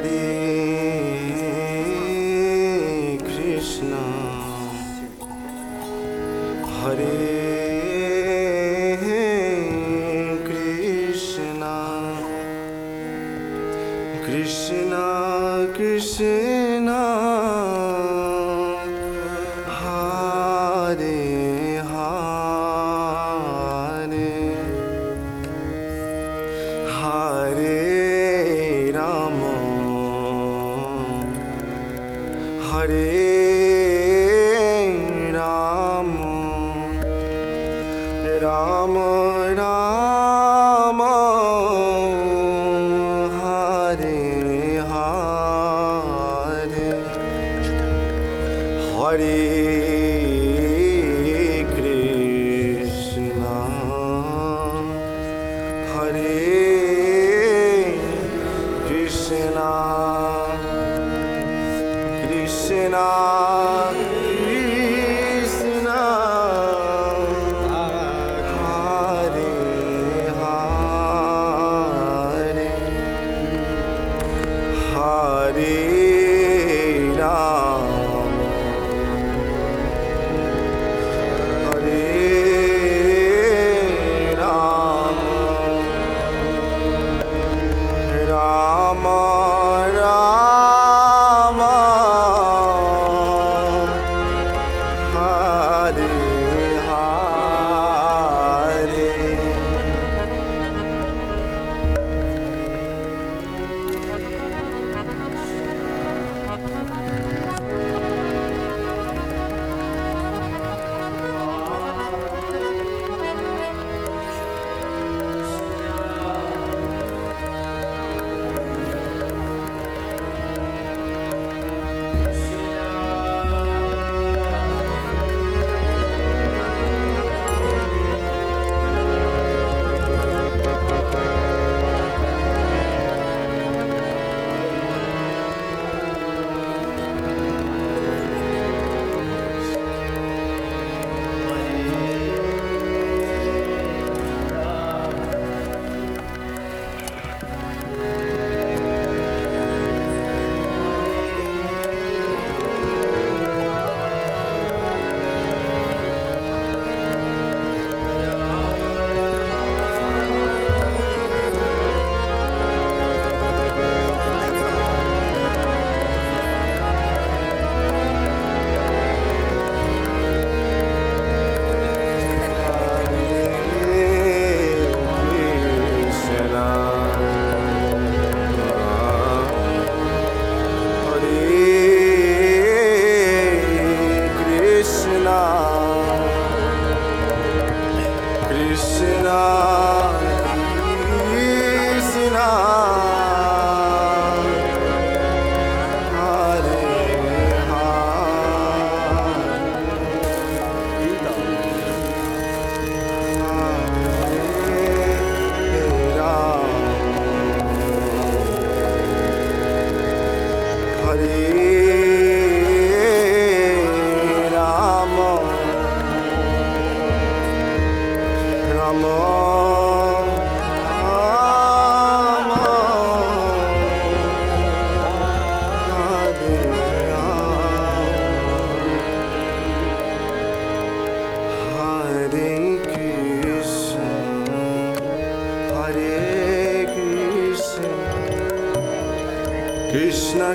Senhores.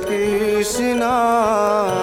Krishna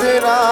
será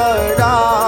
的让。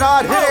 Radhe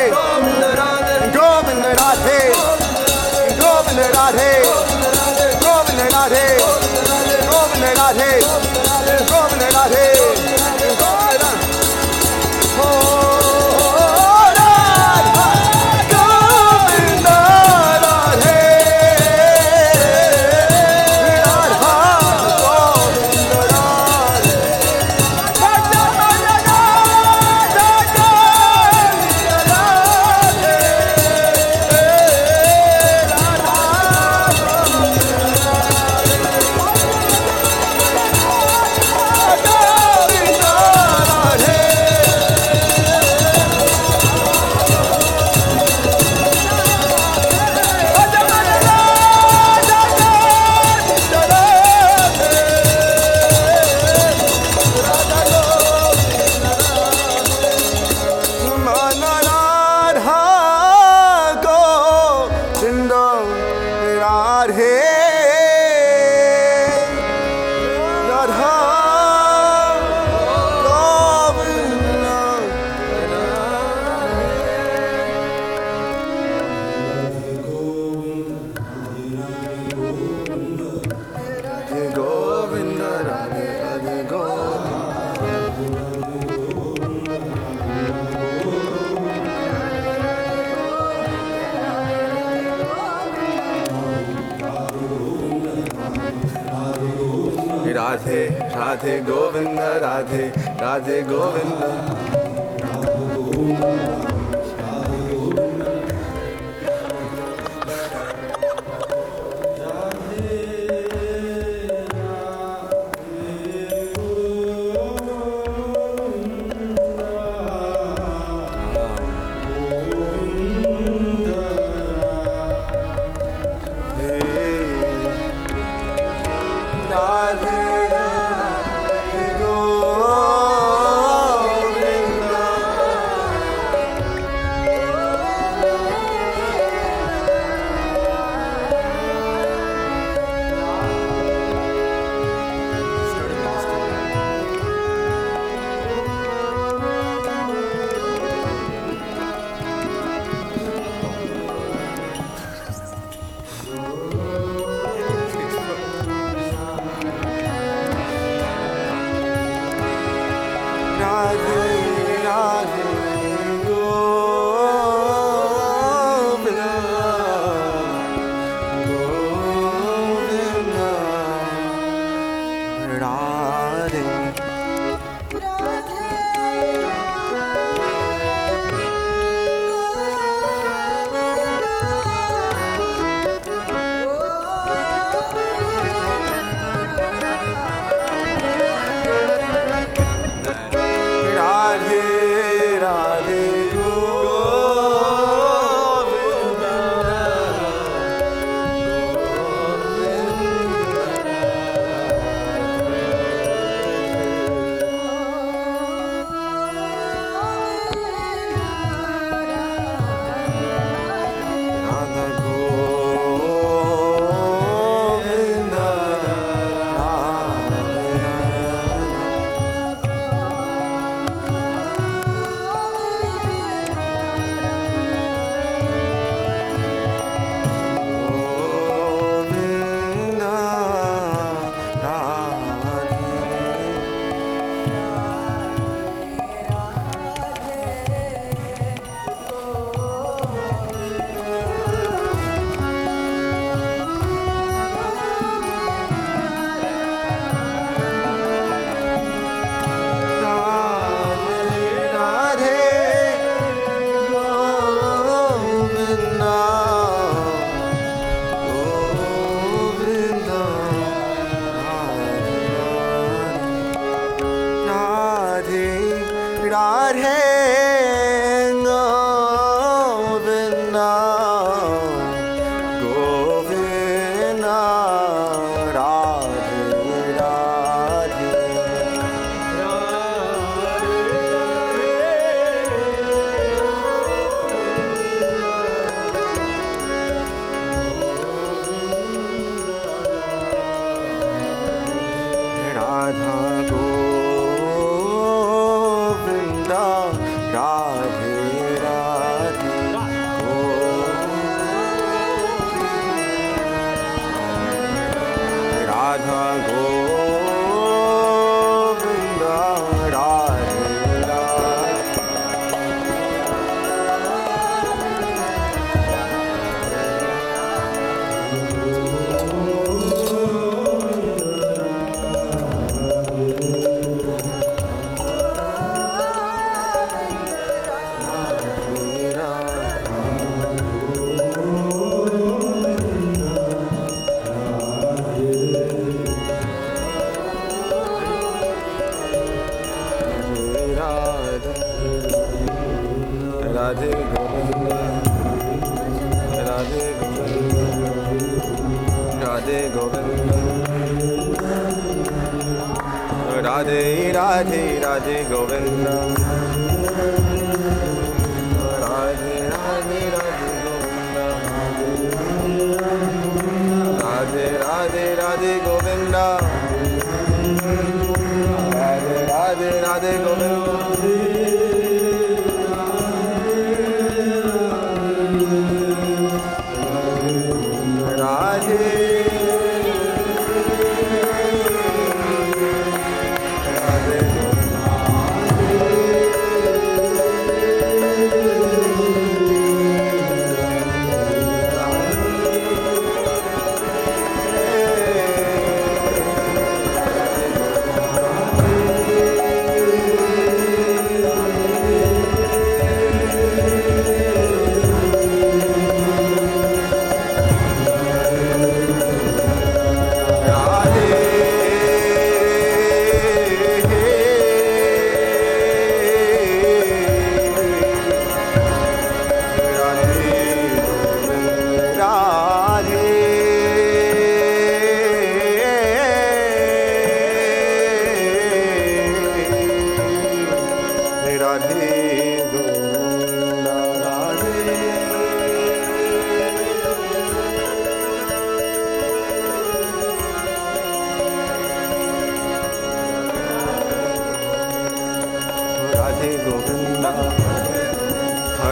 हाँ, हाँ, राधे गोविंदा।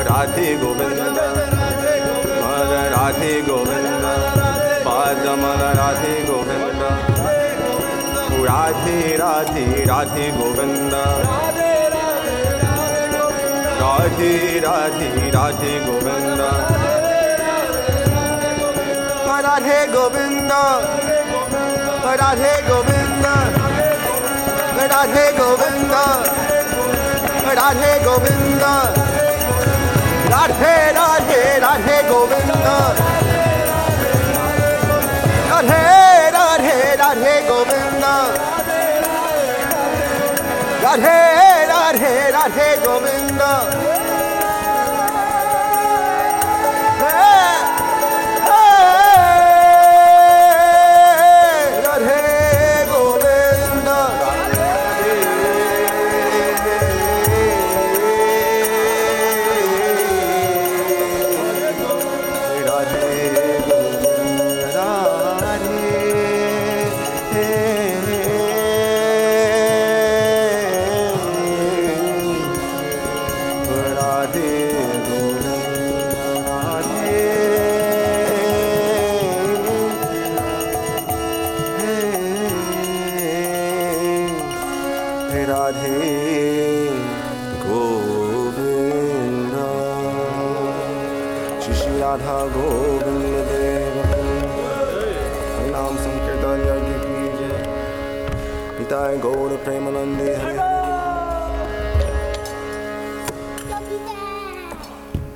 राधे गोविंद। मर राधे गोविंद। पादमन राधे गोविंद। राधे राधे राधे गोविंद। हाँ, राधे राधे राधे गोविंद। राधे गोविंद। राधे गोविंद। राधे गोविंद। राधे गोविंद। राधे राधे राधे गोविंद। राधे राधे राधे गोविंद। राधे राधे राधे गोविंद।